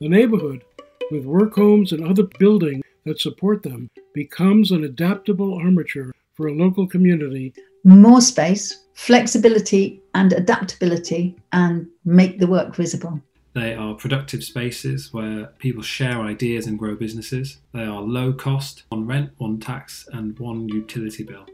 The neighborhood, with work homes and other buildings that support them, becomes an adaptable armature for a local community. More space, flexibility, and adaptability, and make the work visible. They are productive spaces where people share ideas and grow businesses. They are low cost, one rent, one tax, and one utility bill.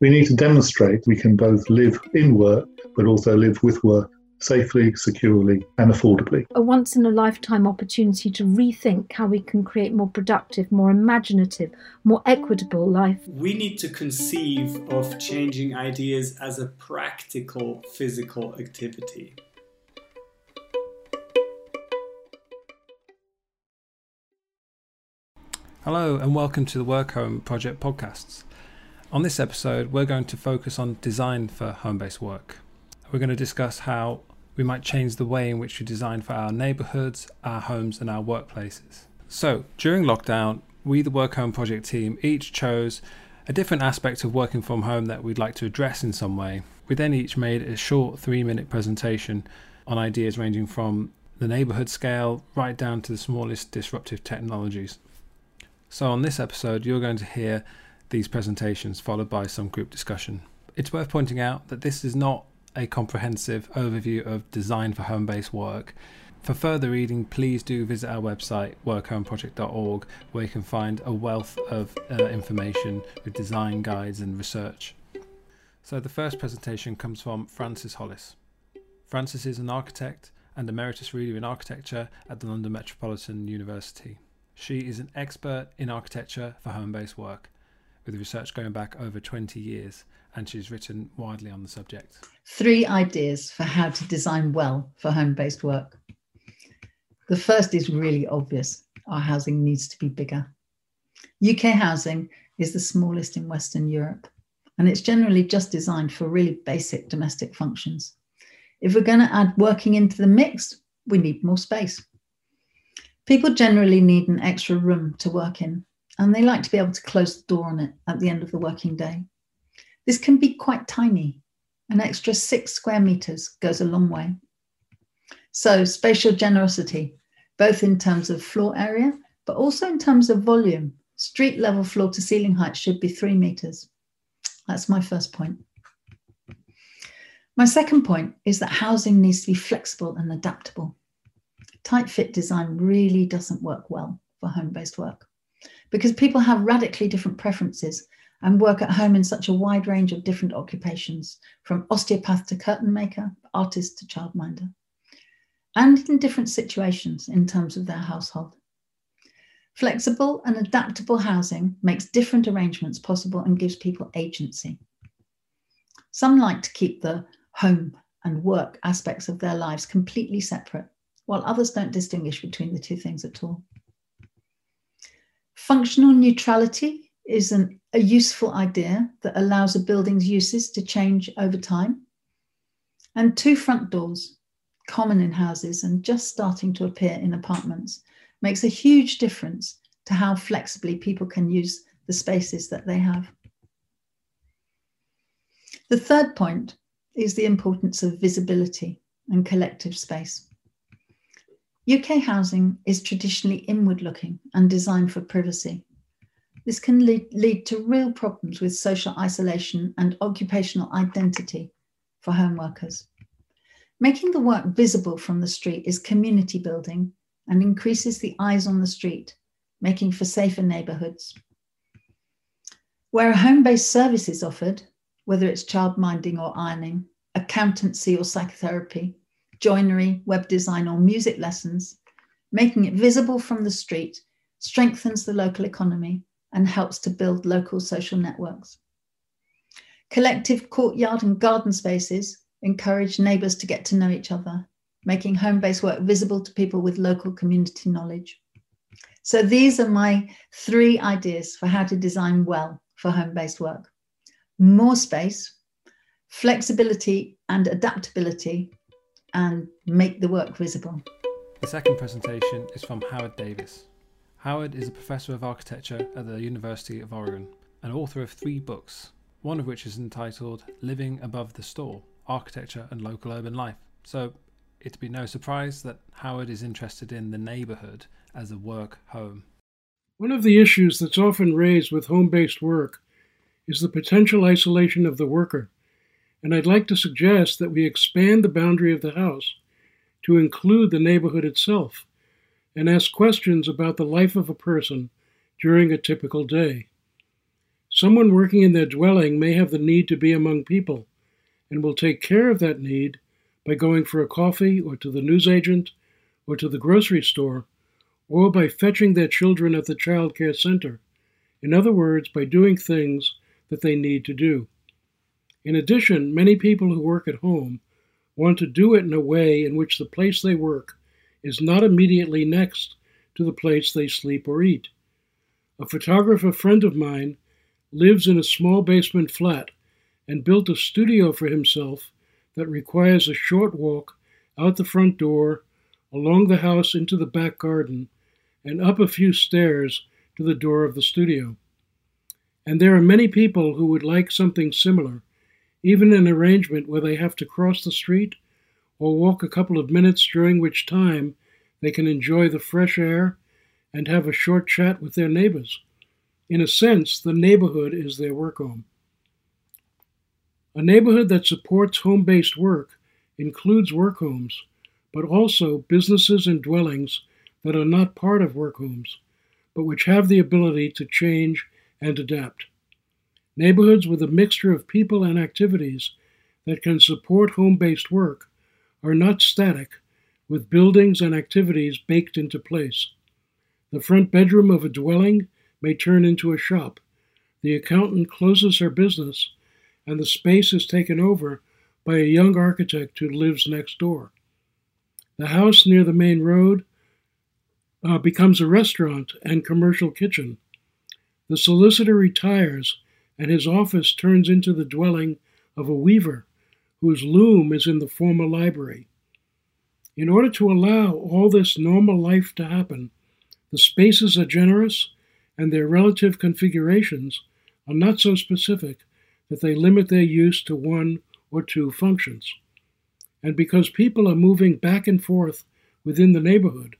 We need to demonstrate we can both live in work but also live with work safely, securely, and affordably. A once in a lifetime opportunity to rethink how we can create more productive, more imaginative, more equitable life. We need to conceive of changing ideas as a practical physical activity. Hello, and welcome to the Work Home Project podcasts. On this episode, we're going to focus on design for home based work. We're going to discuss how we might change the way in which we design for our neighbourhoods, our homes, and our workplaces. So, during lockdown, we, the Work Home Project team, each chose a different aspect of working from home that we'd like to address in some way. We then each made a short three minute presentation on ideas ranging from the neighbourhood scale right down to the smallest disruptive technologies. So, on this episode, you're going to hear these presentations followed by some group discussion. It's worth pointing out that this is not a comprehensive overview of design for home based work. For further reading, please do visit our website, workhomeproject.org, where you can find a wealth of uh, information with design guides and research. So, the first presentation comes from Frances Hollis. Frances is an architect and Emeritus Reader in Architecture at the London Metropolitan University. She is an expert in architecture for home based work, with research going back over 20 years, and she's written widely on the subject. Three ideas for how to design well for home based work. The first is really obvious our housing needs to be bigger. UK housing is the smallest in Western Europe, and it's generally just designed for really basic domestic functions. If we're going to add working into the mix, we need more space. People generally need an extra room to work in, and they like to be able to close the door on it at the end of the working day. This can be quite tiny. An extra six square meters goes a long way. So, spatial generosity, both in terms of floor area, but also in terms of volume. Street level floor to ceiling height should be three meters. That's my first point. My second point is that housing needs to be flexible and adaptable tight fit design really doesn't work well for home based work because people have radically different preferences and work at home in such a wide range of different occupations, from osteopath to curtain maker, artist to childminder, and in different situations in terms of their household. Flexible and adaptable housing makes different arrangements possible and gives people agency. Some like to keep the home and work aspects of their lives completely separate while others don't distinguish between the two things at all. Functional neutrality is an, a useful idea that allows a building's uses to change over time. And two front doors, common in houses and just starting to appear in apartments, makes a huge difference to how flexibly people can use the spaces that they have. The third point is the importance of visibility and collective space. UK housing is traditionally inward looking and designed for privacy. This can lead, lead to real problems with social isolation and occupational identity for home workers. Making the work visible from the street is community building and increases the eyes on the street, making for safer neighbourhoods. Where a home based service is offered, whether it's childminding or ironing, accountancy or psychotherapy, joinery, web design, or music lessons, making it visible from the street strengthens the local economy and helps to build local social networks. Collective courtyard and garden spaces encourage neighbours to get to know each other, making home based work visible to people with local community knowledge. So, these are my three ideas for how to design well for home based work more space, flexibility and adaptability and make the work visible. The second presentation is from Howard Davis. Howard is a professor of architecture at the University of Oregon and author of three books, one of which is entitled Living Above the Store Architecture and Local Urban Life. So, it'd be no surprise that Howard is interested in the neighbourhood as a work home. One of the issues that's often raised with home based work is the potential isolation of the worker, and I'd like to suggest that we expand the boundary of the house to include the neighborhood itself and ask questions about the life of a person during a typical day. Someone working in their dwelling may have the need to be among people and will take care of that need by going for a coffee or to the newsagent or to the grocery store or by fetching their children at the child care center. In other words, by doing things that they need to do. In addition, many people who work at home want to do it in a way in which the place they work is not immediately next to the place they sleep or eat. A photographer friend of mine lives in a small basement flat and built a studio for himself that requires a short walk out the front door, along the house into the back garden, and up a few stairs to the door of the studio. And there are many people who would like something similar, even an arrangement where they have to cross the street or walk a couple of minutes, during which time they can enjoy the fresh air and have a short chat with their neighbors. In a sense, the neighborhood is their work home. A neighborhood that supports home based work includes work homes, but also businesses and dwellings that are not part of work homes, but which have the ability to change and adapt. Neighborhoods with a mixture of people and activities that can support home based work are not static, with buildings and activities baked into place. The front bedroom of a dwelling may turn into a shop. The accountant closes her business, and the space is taken over by a young architect who lives next door. The house near the main road uh, becomes a restaurant and commercial kitchen. The solicitor retires, and his office turns into the dwelling of a weaver whose loom is in the former library. In order to allow all this normal life to happen, the spaces are generous and their relative configurations are not so specific that they limit their use to one or two functions. And because people are moving back and forth within the neighborhood,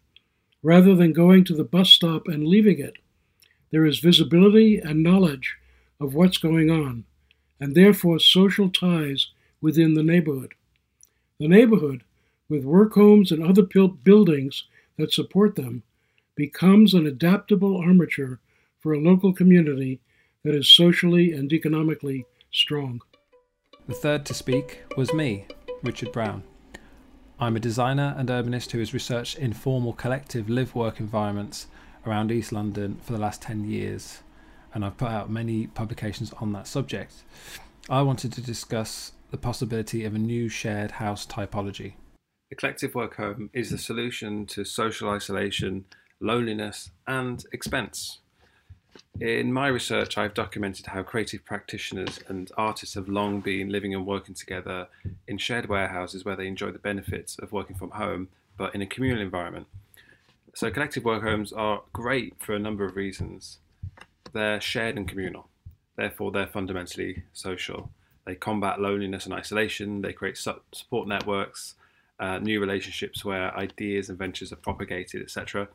rather than going to the bus stop and leaving it, there is visibility and knowledge of what's going on, and therefore social ties within the neighborhood. The neighborhood, with work homes and other buildings that support them, becomes an adaptable armature for a local community that is socially and economically strong. The third to speak was me, Richard Brown. I'm a designer and urbanist who has researched informal collective live work environments around East London for the last 10 years, and I've put out many publications on that subject. I wanted to discuss the possibility of a new shared house typology. The collective work home is the solution to social isolation, loneliness, and expense. In my research, I've documented how creative practitioners and artists have long been living and working together in shared warehouses where they enjoy the benefits of working from home, but in a communal environment. So, collective work homes are great for a number of reasons. They're shared and communal, therefore, they're fundamentally social. They combat loneliness and isolation, they create support networks, uh, new relationships where ideas and ventures are propagated, etc.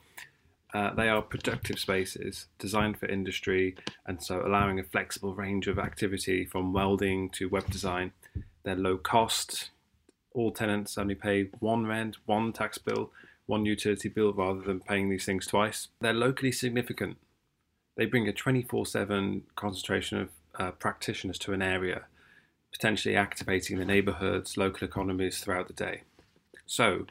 Uh, they are productive spaces designed for industry and so allowing a flexible range of activity from welding to web design. They're low cost. All tenants only pay one rent, one tax bill, one utility bill rather than paying these things twice. They're locally significant. They bring a 24 7 concentration of uh, practitioners to an area, potentially activating the neighbourhoods, local economies throughout the day. So,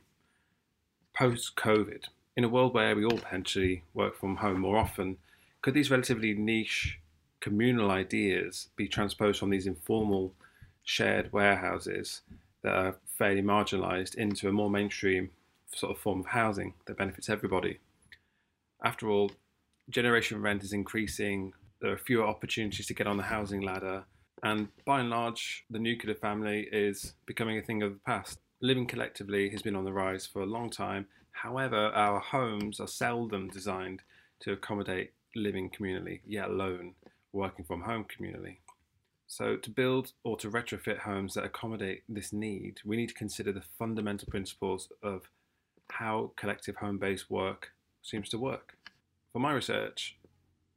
post COVID, in a world where we all potentially work from home more often, could these relatively niche communal ideas be transposed from these informal shared warehouses that are fairly marginalized into a more mainstream sort of form of housing that benefits everybody? After all, generation rent is increasing, there are fewer opportunities to get on the housing ladder, and by and large, the nuclear family is becoming a thing of the past. Living collectively has been on the rise for a long time However, our homes are seldom designed to accommodate living communally, yet alone working from home communally. So, to build or to retrofit homes that accommodate this need, we need to consider the fundamental principles of how collective home based work seems to work. For my research,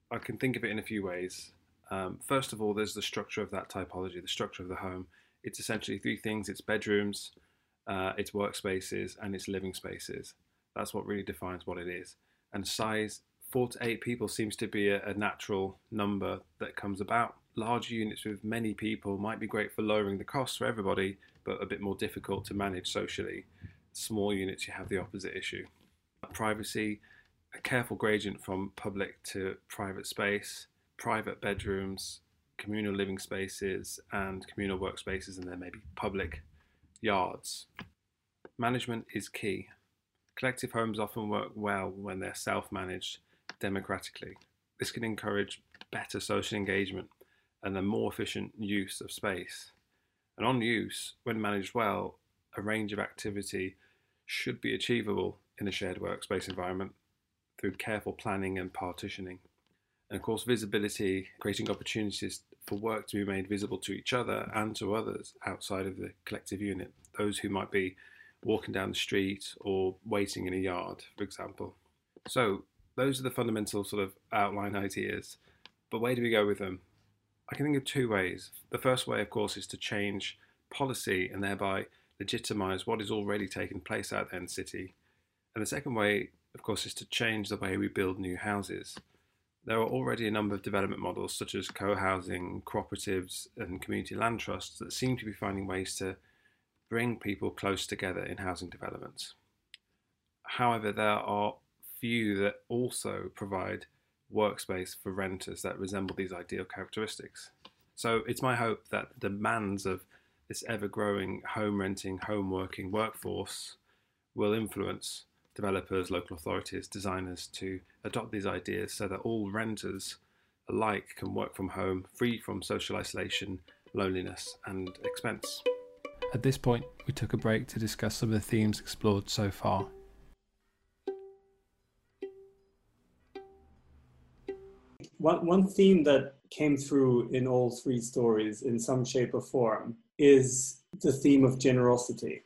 I can think of it in a few ways. Um, first of all, there's the structure of that typology, the structure of the home. It's essentially three things it's bedrooms, uh, its workspaces, and its living spaces. That's what really defines what it is. And size, four to eight people seems to be a, a natural number that comes about. Large units with many people might be great for lowering the costs for everybody, but a bit more difficult to manage socially. Small units, you have the opposite issue. Privacy, a careful gradient from public to private space, private bedrooms, communal living spaces, and communal workspaces, and then maybe public yards. Management is key. Collective homes often work well when they're self managed democratically. This can encourage better social engagement and a more efficient use of space. And on use, when managed well, a range of activity should be achievable in a shared workspace environment through careful planning and partitioning. And of course, visibility, creating opportunities for work to be made visible to each other and to others outside of the collective unit, those who might be walking down the street or waiting in a yard, for example. So, those are the fundamental sort of outline ideas. But where do we go with them? I can think of two ways. The first way, of course, is to change policy and thereby legitimise what is already taking place out there in the city. And the second way, of course, is to change the way we build new houses. There are already a number of development models, such as co housing, cooperatives, and community land trusts, that seem to be finding ways to bring people close together in housing developments. However, there are few that also provide workspace for renters that resemble these ideal characteristics. So it's my hope that the demands of this ever growing home renting, home working workforce will influence developers, local authorities, designers to adopt these ideas so that all renters alike can work from home, free from social isolation, loneliness, and expense. At this point, we took a break to discuss some of the themes explored so far. One, one theme that came through in all three stories in some shape or form is the theme of generosity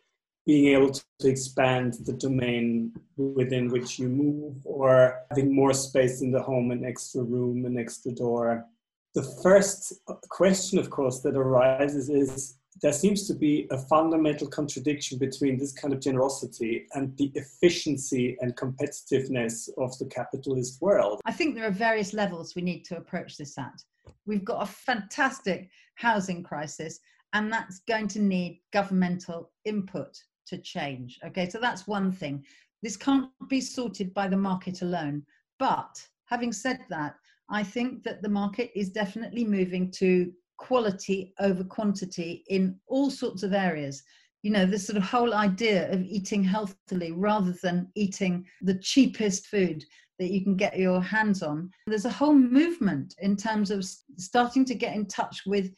being able to expand the domain within which you move or having more space in the home, an extra room, an extra door. The first question, of course, that arises is there seems to be a fundamental contradiction between this kind of generosity and the efficiency and competitiveness of the capitalist world. I think there are various levels we need to approach this at. We've got a fantastic housing crisis, and that's going to need governmental input to change. Okay, so that's one thing. This can't be sorted by the market alone. But having said that, I think that the market is definitely moving to quality over quantity in all sorts of areas. You know, this sort of whole idea of eating healthily rather than eating the cheapest food that you can get your hands on. There's a whole movement in terms of starting to get in touch with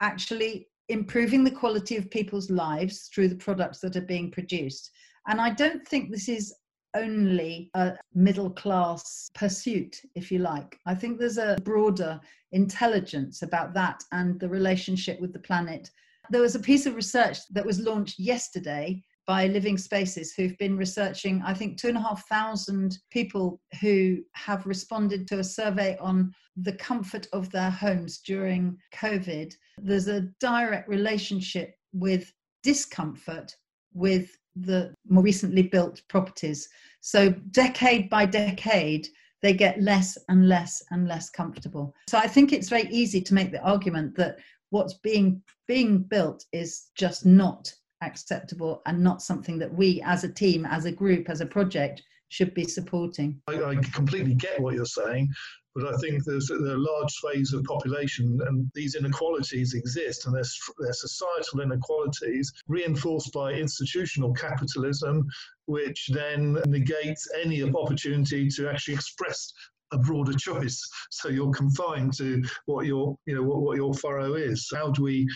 actually improving the quality of people's lives through the products that are being produced. And I don't think this is only a middle class pursuit, if you like. I think there's a broader intelligence about that and the relationship with the planet. There was a piece of research that was launched yesterday by Living Spaces, who've been researching, I think, two and a half thousand people who have responded to a survey on the comfort of their homes during COVID. There's a direct relationship with discomfort with the more recently built properties. So, decade by decade, they get less and less and less comfortable. So, I think it's very easy to make the argument that what's being being built is just not acceptable and not something that we as a team, as a group, as a project should be supporting. I, I completely get what you're saying, but I think there's there are large swathes of population and these inequalities exist and they're, they're societal inequalities reinforced by institutional capitalism, which then negates any opportunity to actually express a broader choice. So you're confined to what your, you know, what, what your furrow is. How do we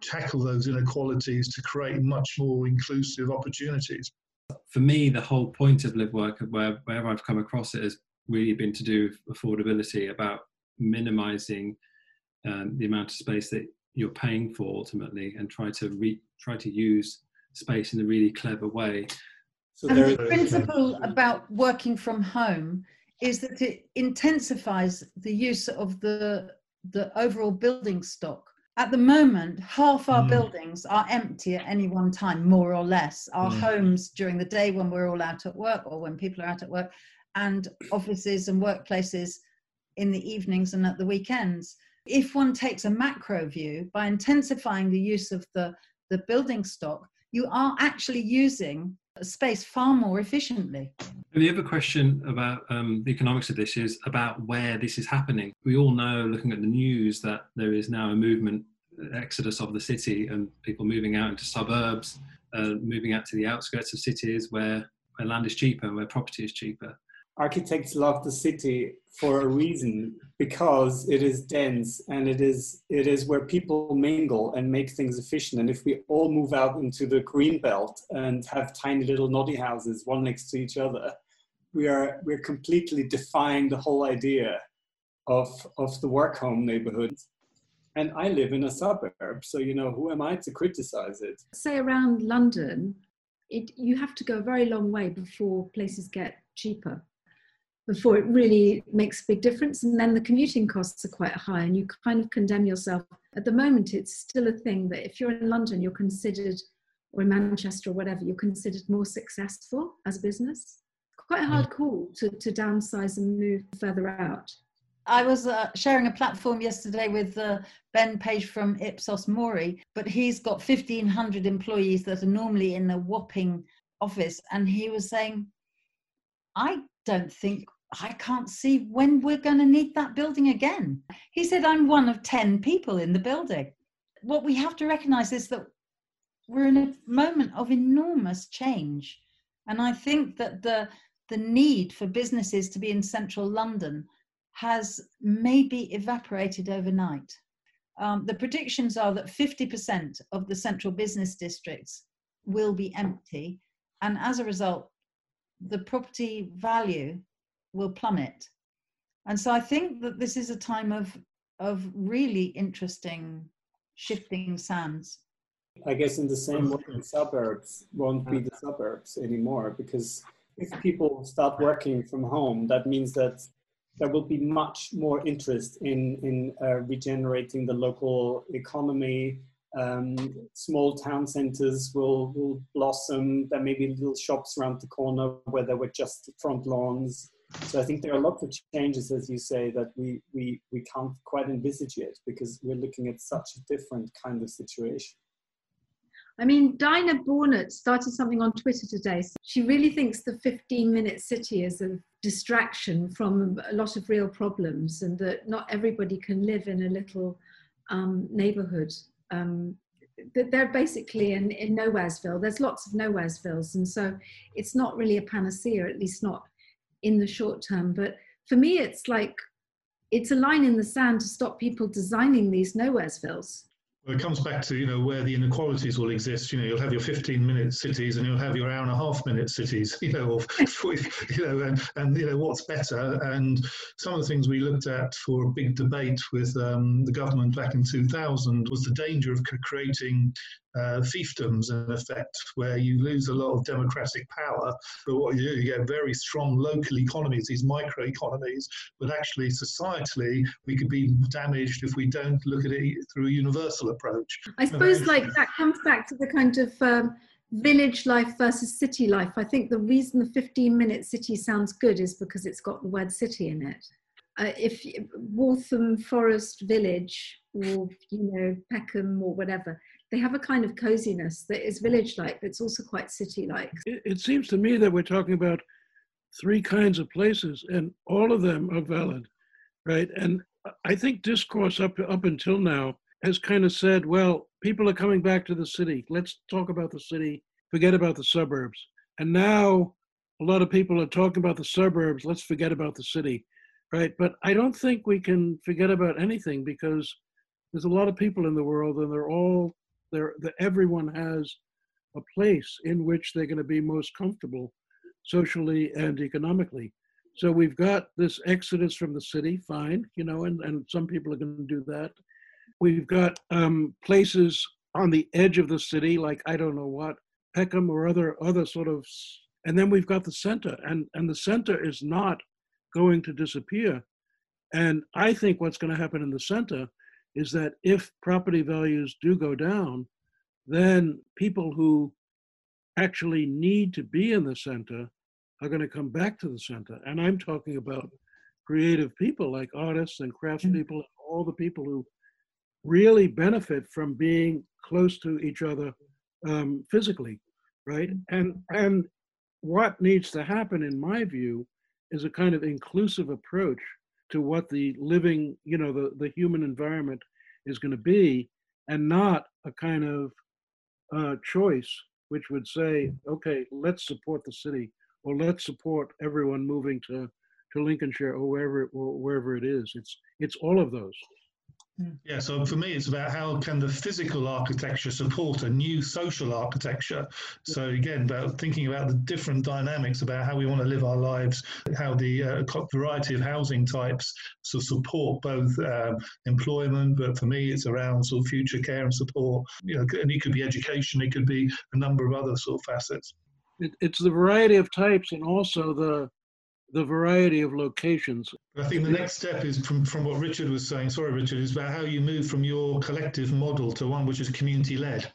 tackle those inequalities to create much more inclusive opportunities. For me, the whole point of live work, where, wherever I've come across it, has really been to do with affordability, about minimizing um, the amount of space that you're paying for ultimately and try to re- try to use space in a really clever way. So and the principle about working from home is that it intensifies the use of the the overall building stock. At the moment, half our mm. buildings are empty at any one time, more or less. Our mm. homes during the day when we're all out at work or when people are out at work, and offices and workplaces in the evenings and at the weekends. If one takes a macro view, by intensifying the use of the, the building stock, you are actually using space far more efficiently. And the other question about um, the economics of this is about where this is happening. We all know, looking at the news, that there is now a movement, exodus of the city, and people moving out into suburbs, uh, moving out to the outskirts of cities where, where land is cheaper, where property is cheaper architects love the city for a reason because it is dense and it is it is where people mingle and make things efficient. And if we all move out into the green belt and have tiny little noddy houses one next to each other we are we're completely defying the whole idea of of the work home neighborhood. And i live in a suburb so you know who am i to criticize it? Say around london it, you have to go a very long way before places get cheaper before it really makes a big difference. And then the commuting costs are quite high, and you kind of condemn yourself. At the moment, it's still a thing that if you're in London, you're considered, or in Manchester or whatever, you're considered more successful as a business. Quite a hard call to, to downsize and move further out. I was uh, sharing a platform yesterday with uh, Ben Page from Ipsos Mori, but he's got 1,500 employees that are normally in a whopping office. And he was saying, I don't think I can't see when we're going to need that building again. He said, I'm one of 10 people in the building. What we have to recognize is that we're in a moment of enormous change. And I think that the, the need for businesses to be in central London has maybe evaporated overnight. Um, the predictions are that 50% of the central business districts will be empty. And as a result, the property value will plummet. And so I think that this is a time of of really interesting shifting sands. I guess in the same way the suburbs won't be the suburbs anymore because if people start working from home, that means that there will be much more interest in, in uh, regenerating the local economy. Um, small town centers will, will blossom. There may be little shops around the corner where there were just front lawns. So I think there are lots of changes, as you say, that we, we, we can't quite envisage yet because we're looking at such a different kind of situation. I mean, Dinah Bornat started something on Twitter today. She really thinks the 15 minute city is a distraction from a lot of real problems and that not everybody can live in a little um, neighborhood. Um, they're basically in, in Nowheresville. There's lots of Nowheresvilles. And so it's not really a panacea, at least not in the short term. But for me, it's like it's a line in the sand to stop people designing these nowheresvilles. Well, it comes back to you know where the inequalities will exist. You know, you'll have your 15-minute cities and you'll have your hour and a half-minute cities. You know, of, you know, and, and you know what's better. And some of the things we looked at for a big debate with um, the government back in 2000 was the danger of creating uh, fiefdoms in effect, where you lose a lot of democratic power. But what you do, you get very strong local economies, these micro economies. But actually, societally, we could be damaged if we don't look at it through a universal approach. I suppose, like that comes back to the kind of um, village life versus city life. I think the reason the 15 minute city sounds good is because it's got the word city in it. Uh, if Waltham Forest Village or you know Peckham or whatever, they have a kind of coziness that is village-like, but it's also quite city-like. It, it seems to me that we're talking about three kinds of places, and all of them are valid, right? And I think discourse up up until now has kind of said, well, people are coming back to the city. Let's talk about the city. Forget about the suburbs. And now a lot of people are talking about the suburbs. Let's forget about the city, right? But I don't think we can forget about anything because there's a lot of people in the world, and they're all there that everyone has a place in which they're going to be most comfortable socially and economically. So we've got this exodus from the city, fine, you know, and, and some people are going to do that. we've got um, places on the edge of the city, like I don't know what, Peckham or other other sort of, and then we've got the center, and and the center is not going to disappear. And I think what's going to happen in the center is that if property values do go down, then people who actually need to be in the center are going to come back to the center. And I'm talking about creative people like artists and craftspeople, and all the people who really benefit from being close to each other um, physically, right? And and what needs to happen, in my view, is a kind of inclusive approach to what the living, you know, the, the human environment is going to be, and not a kind of uh, choice which would say, okay, let's support the city or let's support everyone moving to, to Lincolnshire or wherever or wherever it is. It's it's all of those. Yeah, so for me, it's about how can the physical architecture support a new social architecture. So again, about thinking about the different dynamics about how we want to live our lives, how the uh, variety of housing types of support both um, employment, but for me, it's around sort of future care and support. You know, and it could be education, it could be a number of other sort of facets. It, it's the variety of types and also the the variety of locations. I think the next step is from, from what Richard was saying, sorry, Richard, is about how you move from your collective model to one which is community led.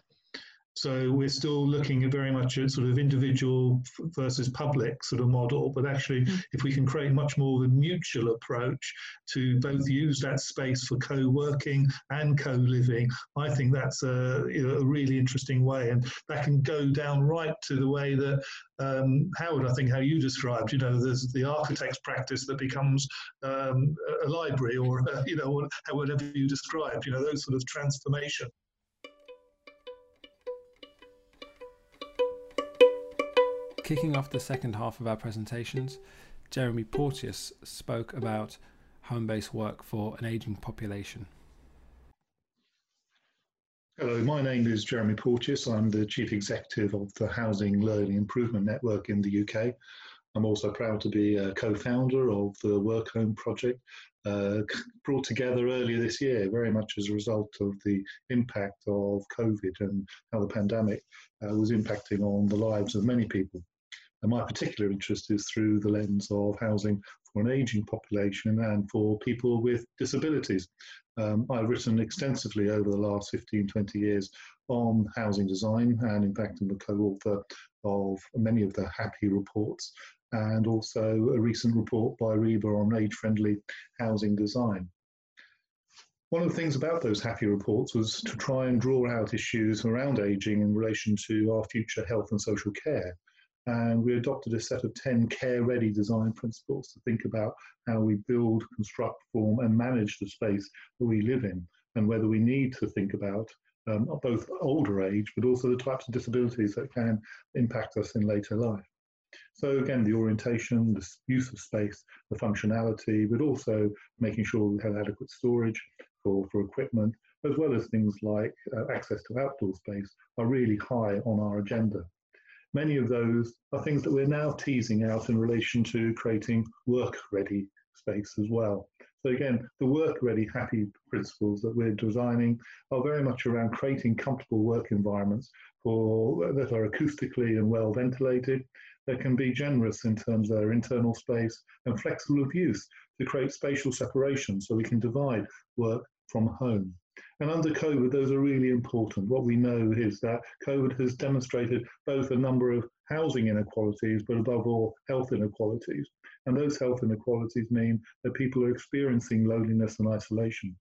So we're still looking at very much at sort of individual versus public sort of model, but actually, mm. if we can create much more of a mutual approach to both use that space for co-working and co-living, I think that's a, you know, a really interesting way, and that can go down right to the way that um, Howard, I think how you described, you know, there's the architect's practice that becomes um, a library, or uh, you know, whatever you described, you know, those sort of transformation. Kicking off the second half of our presentations, Jeremy Porteus spoke about home based work for an ageing population. Hello, my name is Jeremy Porteus. I'm the Chief Executive of the Housing Learning Improvement Network in the UK. I'm also proud to be a co-founder of the Work Home project, uh, brought together earlier this year, very much as a result of the impact of COVID and how the pandemic uh, was impacting on the lives of many people. And my particular interest is through the lens of housing for an ageing population and for people with disabilities. Um, I've written extensively over the last 15, 20 years on housing design, and in fact, I'm the co author of many of the HAPPI reports, and also a recent report by RIBA on age friendly housing design. One of the things about those HAPPI reports was to try and draw out issues around ageing in relation to our future health and social care and we adopted a set of 10 care ready design principles to think about how we build, construct, form, and manage the space that we live in, and whether we need to think about um, both older age, but also the types of disabilities that can impact us in later life. So again, the orientation, the use of space, the functionality, but also making sure we have adequate storage for, for equipment, as well as things like uh, access to outdoor space are really high on our agenda many of those are things that we're now teasing out in relation to creating work ready space as well. So again, the work ready HAPPI principles that we're designing are very much around creating comfortable work environments for that are acoustically and well ventilated, that can be generous in terms of their internal space and flexible of use to create spatial separation so we can divide work from home. And under COVID, those are really important. What we know is that COVID has demonstrated both a number of housing inequalities, but above all, health inequalities. And those health inequalities mean that people are experiencing loneliness and isolation.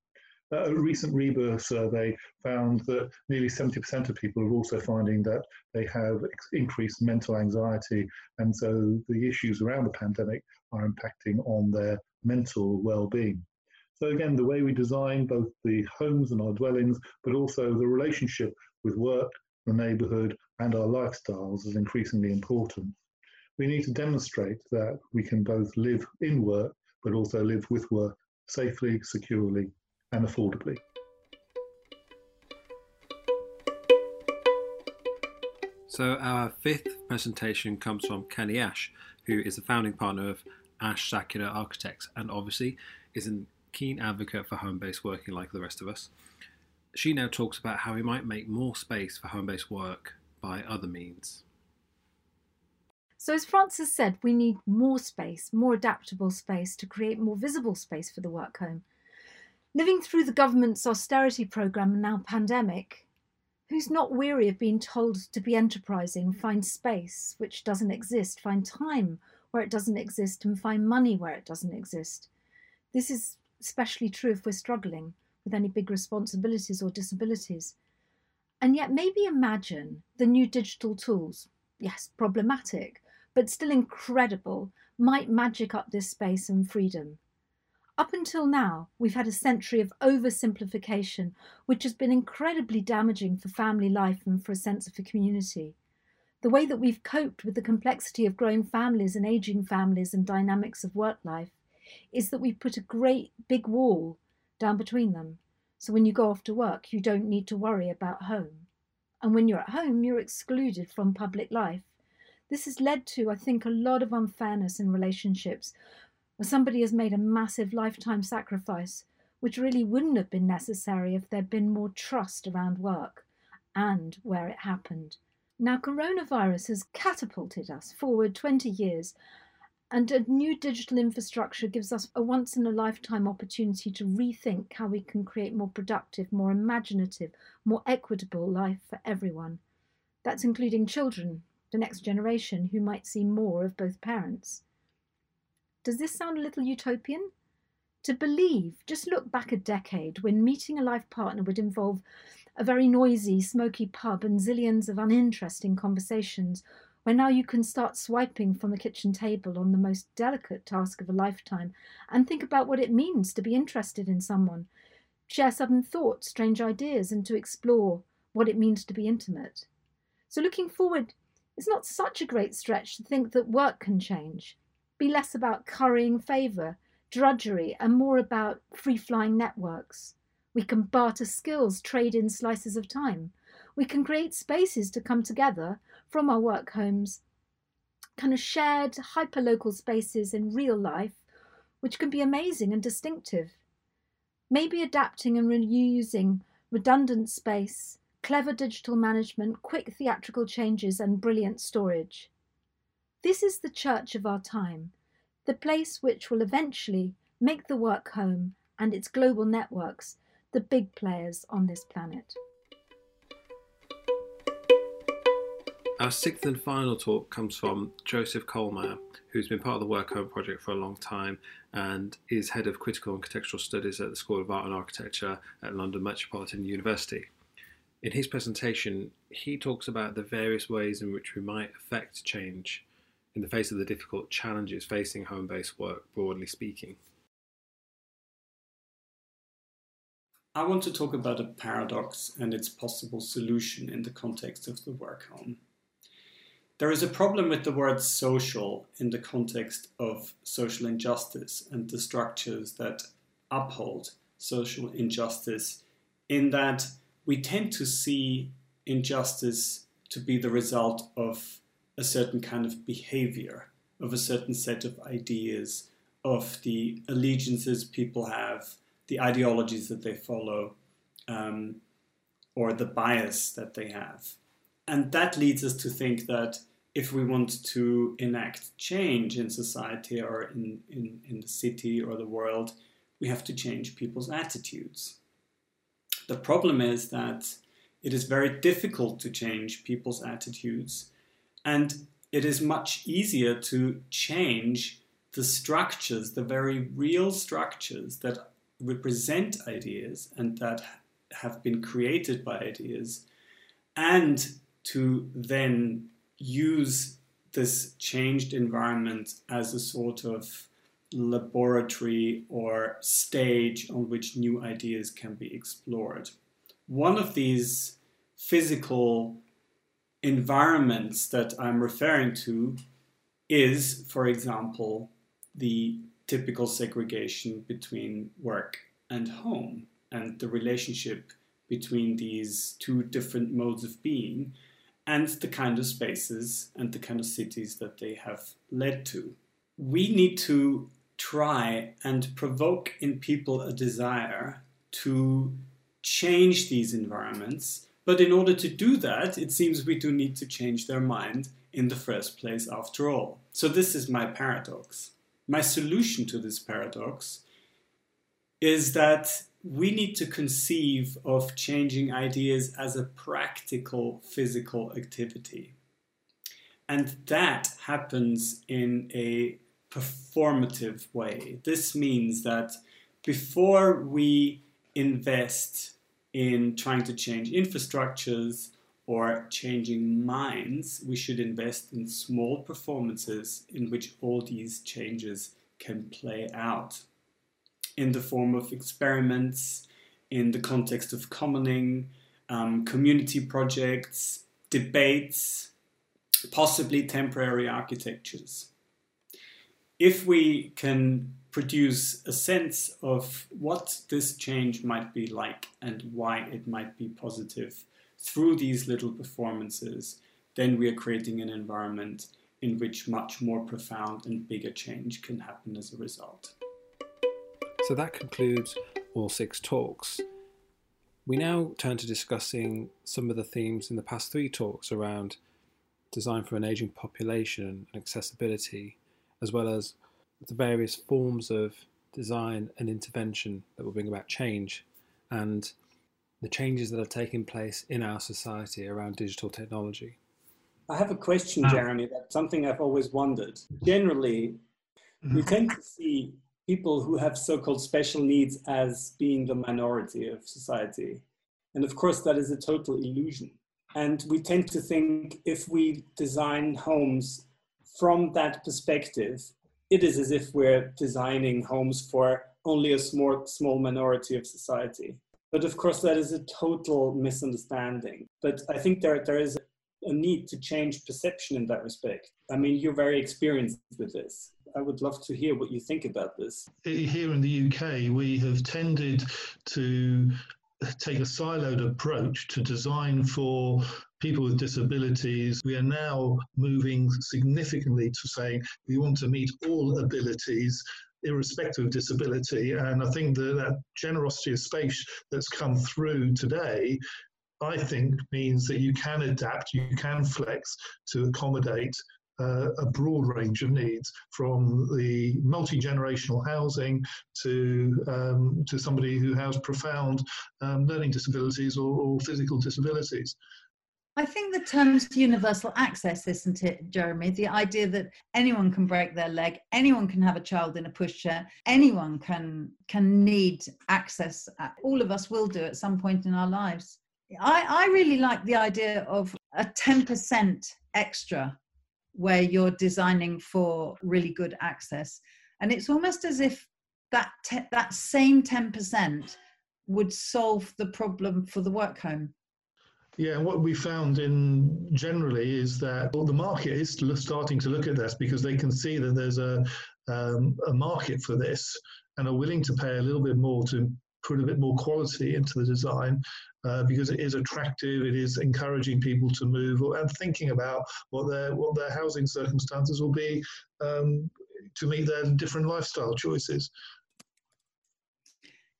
Uh, a recent RIBA survey found that nearly 70% of people are also finding that they have increased mental anxiety, and so the issues around the pandemic are impacting on their mental well-being. So again, the way we design both the homes and our dwellings, but also the relationship with work, the neighbourhood, and our lifestyles is increasingly important. We need to demonstrate that we can both live in work, but also live with work safely, securely, and affordably. So, our fifth presentation comes from Cany Ash, who is the founding partner of Ash Sakula Architects and obviously is an keen advocate for home based working like the rest of us. she now talks about how we might make more space for home based work by other means. So, as Frances said, we need more space, more adaptable space to create more visible space for the work home. Living through the government's austerity programme and now pandemic, who's not weary of being told to be enterprising, find space which doesn't exist, find time where it doesn't exist, and find money where it doesn't exist? This is especially true if we're struggling with any big responsibilities or disabilities. And yet, maybe imagine the new digital tools, yes, problematic, but still incredible, might magic up this space and freedom. Up until now, we've had a century of oversimplification, which has been incredibly damaging for family life and for a sense of a community. The way that we've coped with the complexity of growing families and aging families and dynamics of work life is that we've put a great big wall down between them. So when you go off to work, you don't need to worry about home. And when you're at home, you're excluded from public life. This has led to, I think, a lot of unfairness in relationships where somebody has made a massive lifetime sacrifice, which really wouldn't have been necessary if there'd been more trust around work and where it happened. Now, coronavirus has catapulted us forward 20 years and a new digital infrastructure gives us a once in a lifetime opportunity to rethink how we can create more productive, more imaginative, more equitable life for everyone. That's including children, the next generation, who might see more of both parents. Does this sound a little utopian? To believe, just look back a decade when meeting a life partner would involve a very noisy, smoky pub and zillions of uninteresting conversations where now you can start swiping from the kitchen table on the most delicate task of a lifetime and think about what it means to be interested in someone, share sudden thoughts, strange ideas, and to explore what it means to be intimate. So, looking forward, it's not such a great stretch to think that work can change, be less about currying favour, drudgery, and more about free flying networks. We can barter skills, trade in slices of time. We can create spaces to come together from our work homes, kind of shared hyper-local spaces in real life, which can be amazing and distinctive. Maybe adapting and reusing redundant space, clever digital management, quick theatrical changes, and brilliant storage. This is the church of our time, the place which will eventually make the work home and its global networks the big players on this planet. Our sixth and final talk comes from Joseph Kohlmaier, who's been part of the Work Home project for a long time and is head of critical and contextual studies at the School of Art and Architecture at London Metropolitan University. In his presentation, he talks about the various ways in which we might affect change in the face of the difficult challenges facing home based work, broadly speaking. I want to talk about a paradox and its possible solution in the context of the work home. There is a problem with the word social in the context of social injustice and the structures that uphold social injustice, in that we tend to see injustice to be the result of a certain kind of behavior, of a certain set of ideas, of the allegiances people have, the ideologies that they follow, um, or the bias that they have. And that leads us to think that if we want to enact change in society or in, in, in the city or the world, we have to change people's attitudes. The problem is that it is very difficult to change people's attitudes, and it is much easier to change the structures, the very real structures that represent ideas and that have been created by ideas, and to then use this changed environment as a sort of laboratory or stage on which new ideas can be explored. One of these physical environments that I'm referring to is, for example, the typical segregation between work and home and the relationship between these two different modes of being and the kind of spaces and the kind of cities that they have led to. We need to try and provoke in people a desire to change these environments. But in order to do that, it seems we do need to change their mind in the first place, after all. So, this is my paradox. My solution to this paradox is that we need to conceive of changing ideas as a practical physical activity. And that happens in a performative way. This means that before we invest in trying to change infrastructures or changing minds, we should invest in small performances in which all these changes can play out in the form of experiments, in the context of commoning, um, community projects, debates, possibly temporary architectures. If we can produce a sense of what this change might be like and why it might be positive through these little performances, then we are creating an environment in which much more profound and bigger change can happen as a result. So that concludes all six talks. We now turn to discussing some of the themes in the past three talks around design for an aging population and accessibility, as well as the various forms of design and intervention that will bring about change and the changes that are taking place in our society around digital technology. I have a question, ah. Jeremy. That's something I've always wondered. Generally, we mm-hmm. tend to see people who have so-called special needs as being the minority of society. And of course, that is a total illusion. And we tend to think if we design homes from that perspective, it is as if we're designing homes for only a small, small minority of society. But of course, that is a total misunderstanding. But I think there, there is a need to change perception in that respect. I mean, you're very experienced with this. I would love to hear what you think about this. Here in the UK, we have tended to take a siloed approach to design for people with disabilities. We are now moving significantly to saying we want to meet all abilities irrespective of disability. And I think that, that generosity of space that's come through today I think means that you can adapt, you can flex to accommodate uh, a broad range of needs, from the multi-generational housing to um, to somebody who has profound um, learning disabilities or, or physical disabilities. I think the term's universal access, isn't it, Jeremy? The idea that anyone can break their leg, anyone can have a child in a pushchair, anyone can can need access. All of us will do at some point in our lives. I, I really like the idea of a 10% extra where you're designing for really good access. And it's almost as if that, te- that same 10% would solve the problem for the work home. Yeah, what we found in generally is that well, the market is starting to look at this because they can see that there's a, um, a market for this and are willing to pay a little bit more to put a bit more quality into the design uh, because it is attractive. It is encouraging people to move and thinking about what their what their housing circumstances will be um, to meet their different lifestyle choices.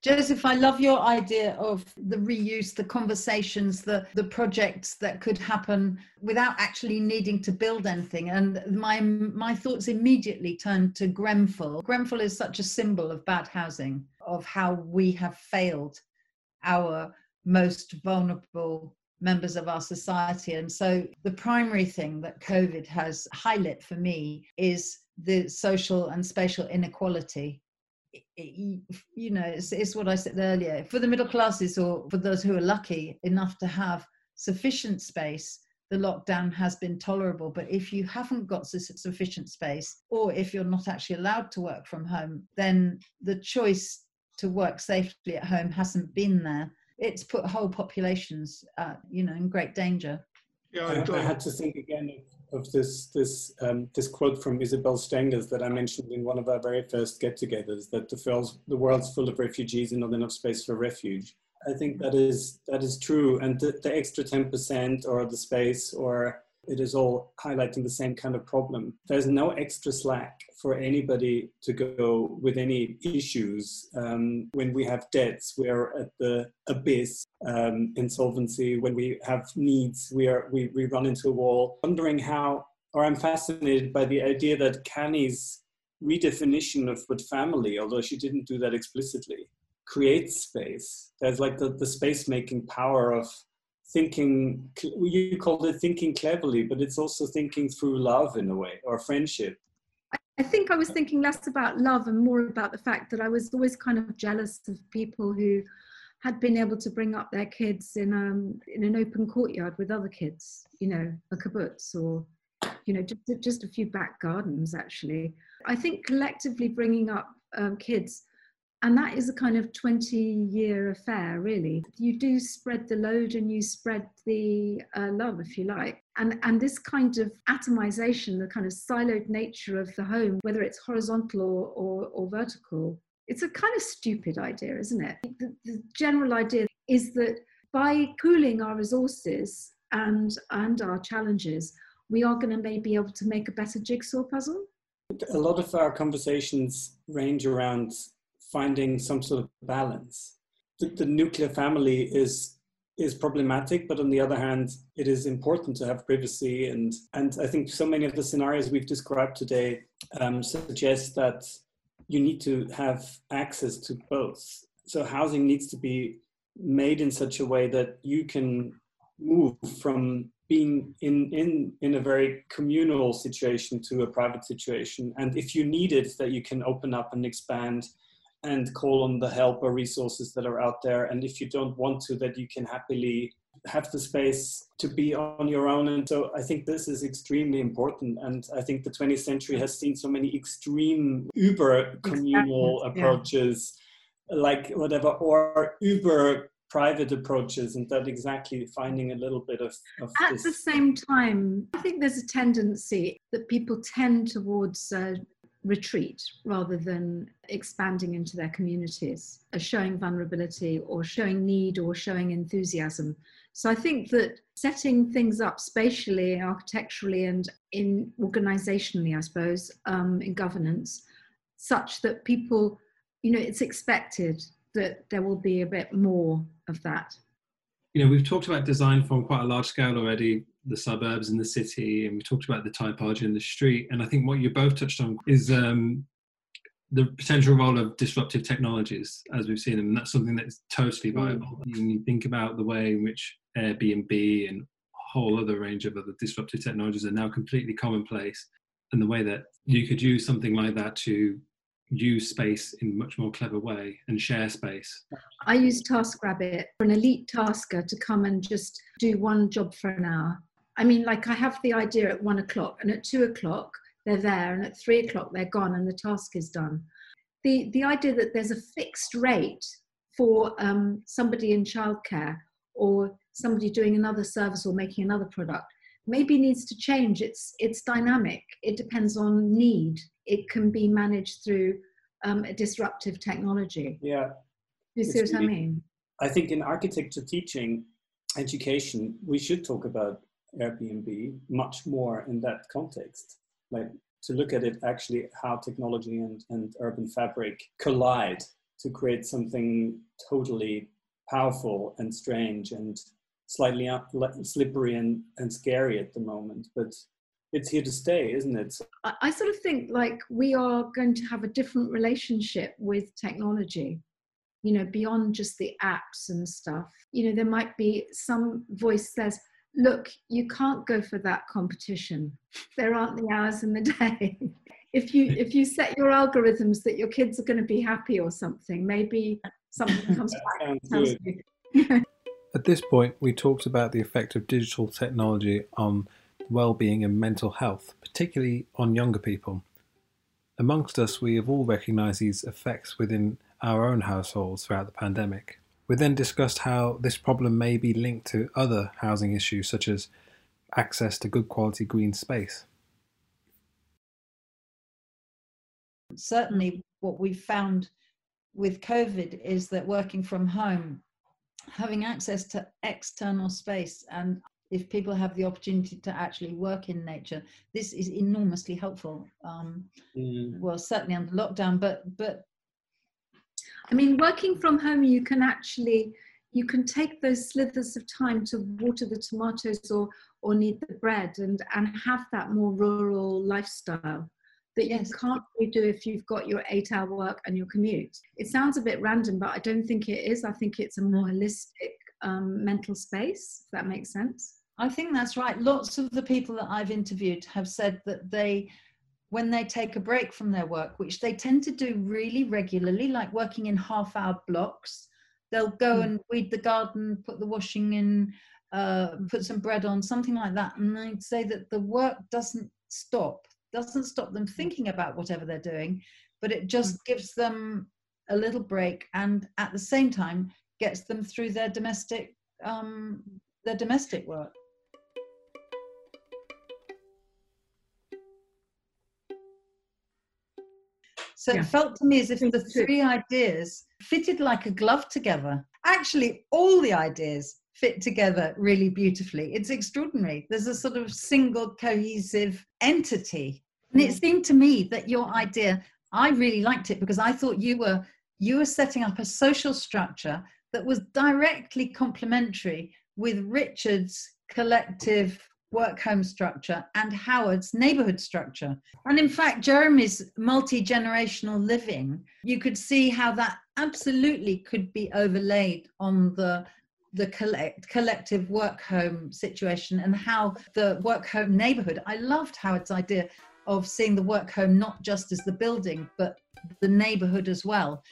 Joseph, I love your idea of the reuse, the conversations, the, the projects that could happen without actually needing to build anything. And my my thoughts immediately turned to Grenfell. Grenfell is such a symbol of bad housing, of how we have failed our most vulnerable members of our society. And so the primary thing that COVID has highlighted for me is the social and spatial inequality. you know, it's, it's what I said earlier. For the middle classes or for those who are lucky enough to have sufficient space, the lockdown has been tolerable. But if you haven't got sufficient space, or if you're not actually allowed to work from home, then the choice to work safely at home hasn't been there it's put whole populations, uh, you know, in great danger. Yeah, I, I, had to think again of, of this this um, this quote from Isabel Stengers that I mentioned in one of our very first get-togethers that the, the world's full of refugees and not enough space for refuge. I think that is that is true, and the, the extra ten percent or the space or it is all highlighting the same kind of problem. There's no extra slack for anybody to go with any issues. Um, when we have debts, we are at the abyss. Um, insolvency, when we have needs, we are we, we run into a wall. Wondering how, or I'm fascinated by the idea that Cany's redefinition of what family, although she didn't do that explicitly, creates space. There's like the, the space making power of thinking you called it thinking cleverly but it's also thinking through love in a way or friendship. I think i was thinking less about love and more about the fact that i was always kind of jealous of people who had been able to bring up their kids in um in an open courtyard with other kids you know a kibbutz or you know just, just a few back gardens actually. I think collectively bringing up um, kids and that is a kind of 20 year affair really. You do spread the load and you spread the uh, love if you like. And and this kind of atomization the kind of siloed nature of the home whether it's horizontal or, or, or vertical it's a kind of stupid idea isn't it? The, the general idea is that by pooling our resources and and our challenges we are going to maybe be able to make a better jigsaw puzzle. A lot of our conversations range around finding some sort of balance. The, the, nuclear family is is problematic, but on the other hand, it is important to have privacy, and and I think so many of the scenarios we've described today um, suggest that you need to have access to both. So housing needs to be made in such a way that you can move from being in in in a very communal situation to a private situation and if you need it that you can open up and expand and call on the help or resources that are out there. And if you don't want to, that you can happily have the space to be on your own. And so I think this is extremely important. And I think the 20th century has seen so many extreme uber communal exactly. approaches, yeah. like whatever, or uber private approaches and that exactly finding a little bit of, of at this. the same time i think there's a tendency that people tend towards uh, retreat rather than expanding into their communities, showing vulnerability or showing need or showing enthusiasm. So I think that setting things up spatially, architecturally, and in organizationally, I suppose, um, in governance, such that people, you know, it's expected that there will be a bit more of that. You know, we've talked about design from quite a large scale already the suburbs and the city, and we talked about the typology in the street. And I think what you both touched on is um, the potential role of disruptive technologies as we've seen them. And that's something that's totally mm. viable. Mm. When you think about the way in which Airbnb and a whole other range of other disruptive technologies are now completely commonplace, and the way that you could use something like that to use space in a much more clever way and share space. I use TaskRabbit for an elite tasker to come and just do one job for an hour I mean, like I have the idea at one o'clock, and at two o'clock they're there, and at three o'clock they're gone, and the task is done. The the idea that there's a fixed rate for um, somebody in childcare or somebody doing another service or making another product maybe needs to change. It's it's dynamic. It depends on need. It can be managed through um, a disruptive technology. Yeah. You see it's what really, I mean? I think in architecture teaching, education, we should talk about Airbnb much more in that context. Like to look at it actually how technology and, and urban fabric collide to create something totally powerful and strange and slightly slippery and, and scary at the moment. But it's here to stay, isn't it? I, I sort of think like we are going to have a different relationship with technology you know beyond just the apps and stuff you know there might be some voice says look, you can't go for that competition. There aren't the hours in the day. if you if you set your algorithms that your kids are going to be happy or something, maybe something comes back and tells you. At this point, we talked about the effect of digital technology on well-being and mental health, particularly on younger people. Amongst us, we have all recognised these effects within our own households throughout the pandemic. We then discussed how this problem may be linked to other housing issues such as access to good quality green space. Certainly, what we've found with COVID is that working from home, having access to external space and if people have the opportunity to actually work in nature, this is enormously helpful. Um, mm. Well, certainly under lockdown, but but I mean, working from home, you can actually you can take those slithers of time to water the tomatoes or or knead the bread and and have that more rural lifestyle that yes. you can't really do if you've got your eight hour work and your commute. It sounds a bit random, but I don't think it is. I think it's a more holistic um, mental space, if that makes sense. I think that's right. Lots of the people that I've interviewed have said that they, when they take a break from their work, which they tend to do really regularly, like working in half hour blocks, they'll go mm. and weed the garden, put the washing in, uh, put some bread on, something like that. And I'd say that the work doesn't stop doesn't stop them thinking about whatever they're doing, but it just mm. gives them a little break and at the same time gets them through their domestic um, their domestic work. So yeah. it felt to me as if the three ideas fitted like a glove together. Actually, all the ideas fit together really beautifully. It's extraordinary. There's a sort of single cohesive entity. And it mm-hmm. seemed to me that your idea, I really liked it because I thought you were you were setting up a social structure that was directly complementary with Richard's collective work home structure and Howard's neighborhood structure. And in fact, Jeremy's multi generational living, you could see how that absolutely could be overlaid on the the collect, collective work home situation and how the work home neighborhood. I loved Howard's idea of seeing the work home not just as the building, but the neighborhood as well.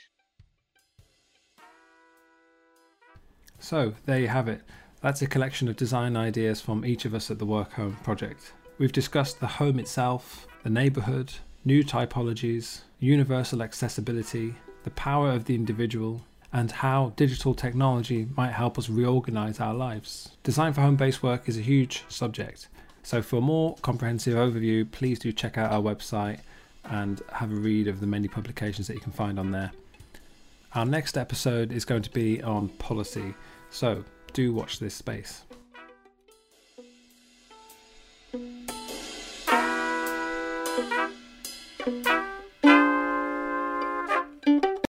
So there you have it. That's a collection of design ideas from each of us at the Work Home project. We've discussed the home itself, the neighborhood, new typologies, universal accessibility, the power of the individual, and how digital technology might help us reorganize our lives. Design for home based work is a huge subject. So, for a more comprehensive overview, please do check out our website and have a read of the many publications that you can find on there. Our next episode is going to be on policy, so do watch this space.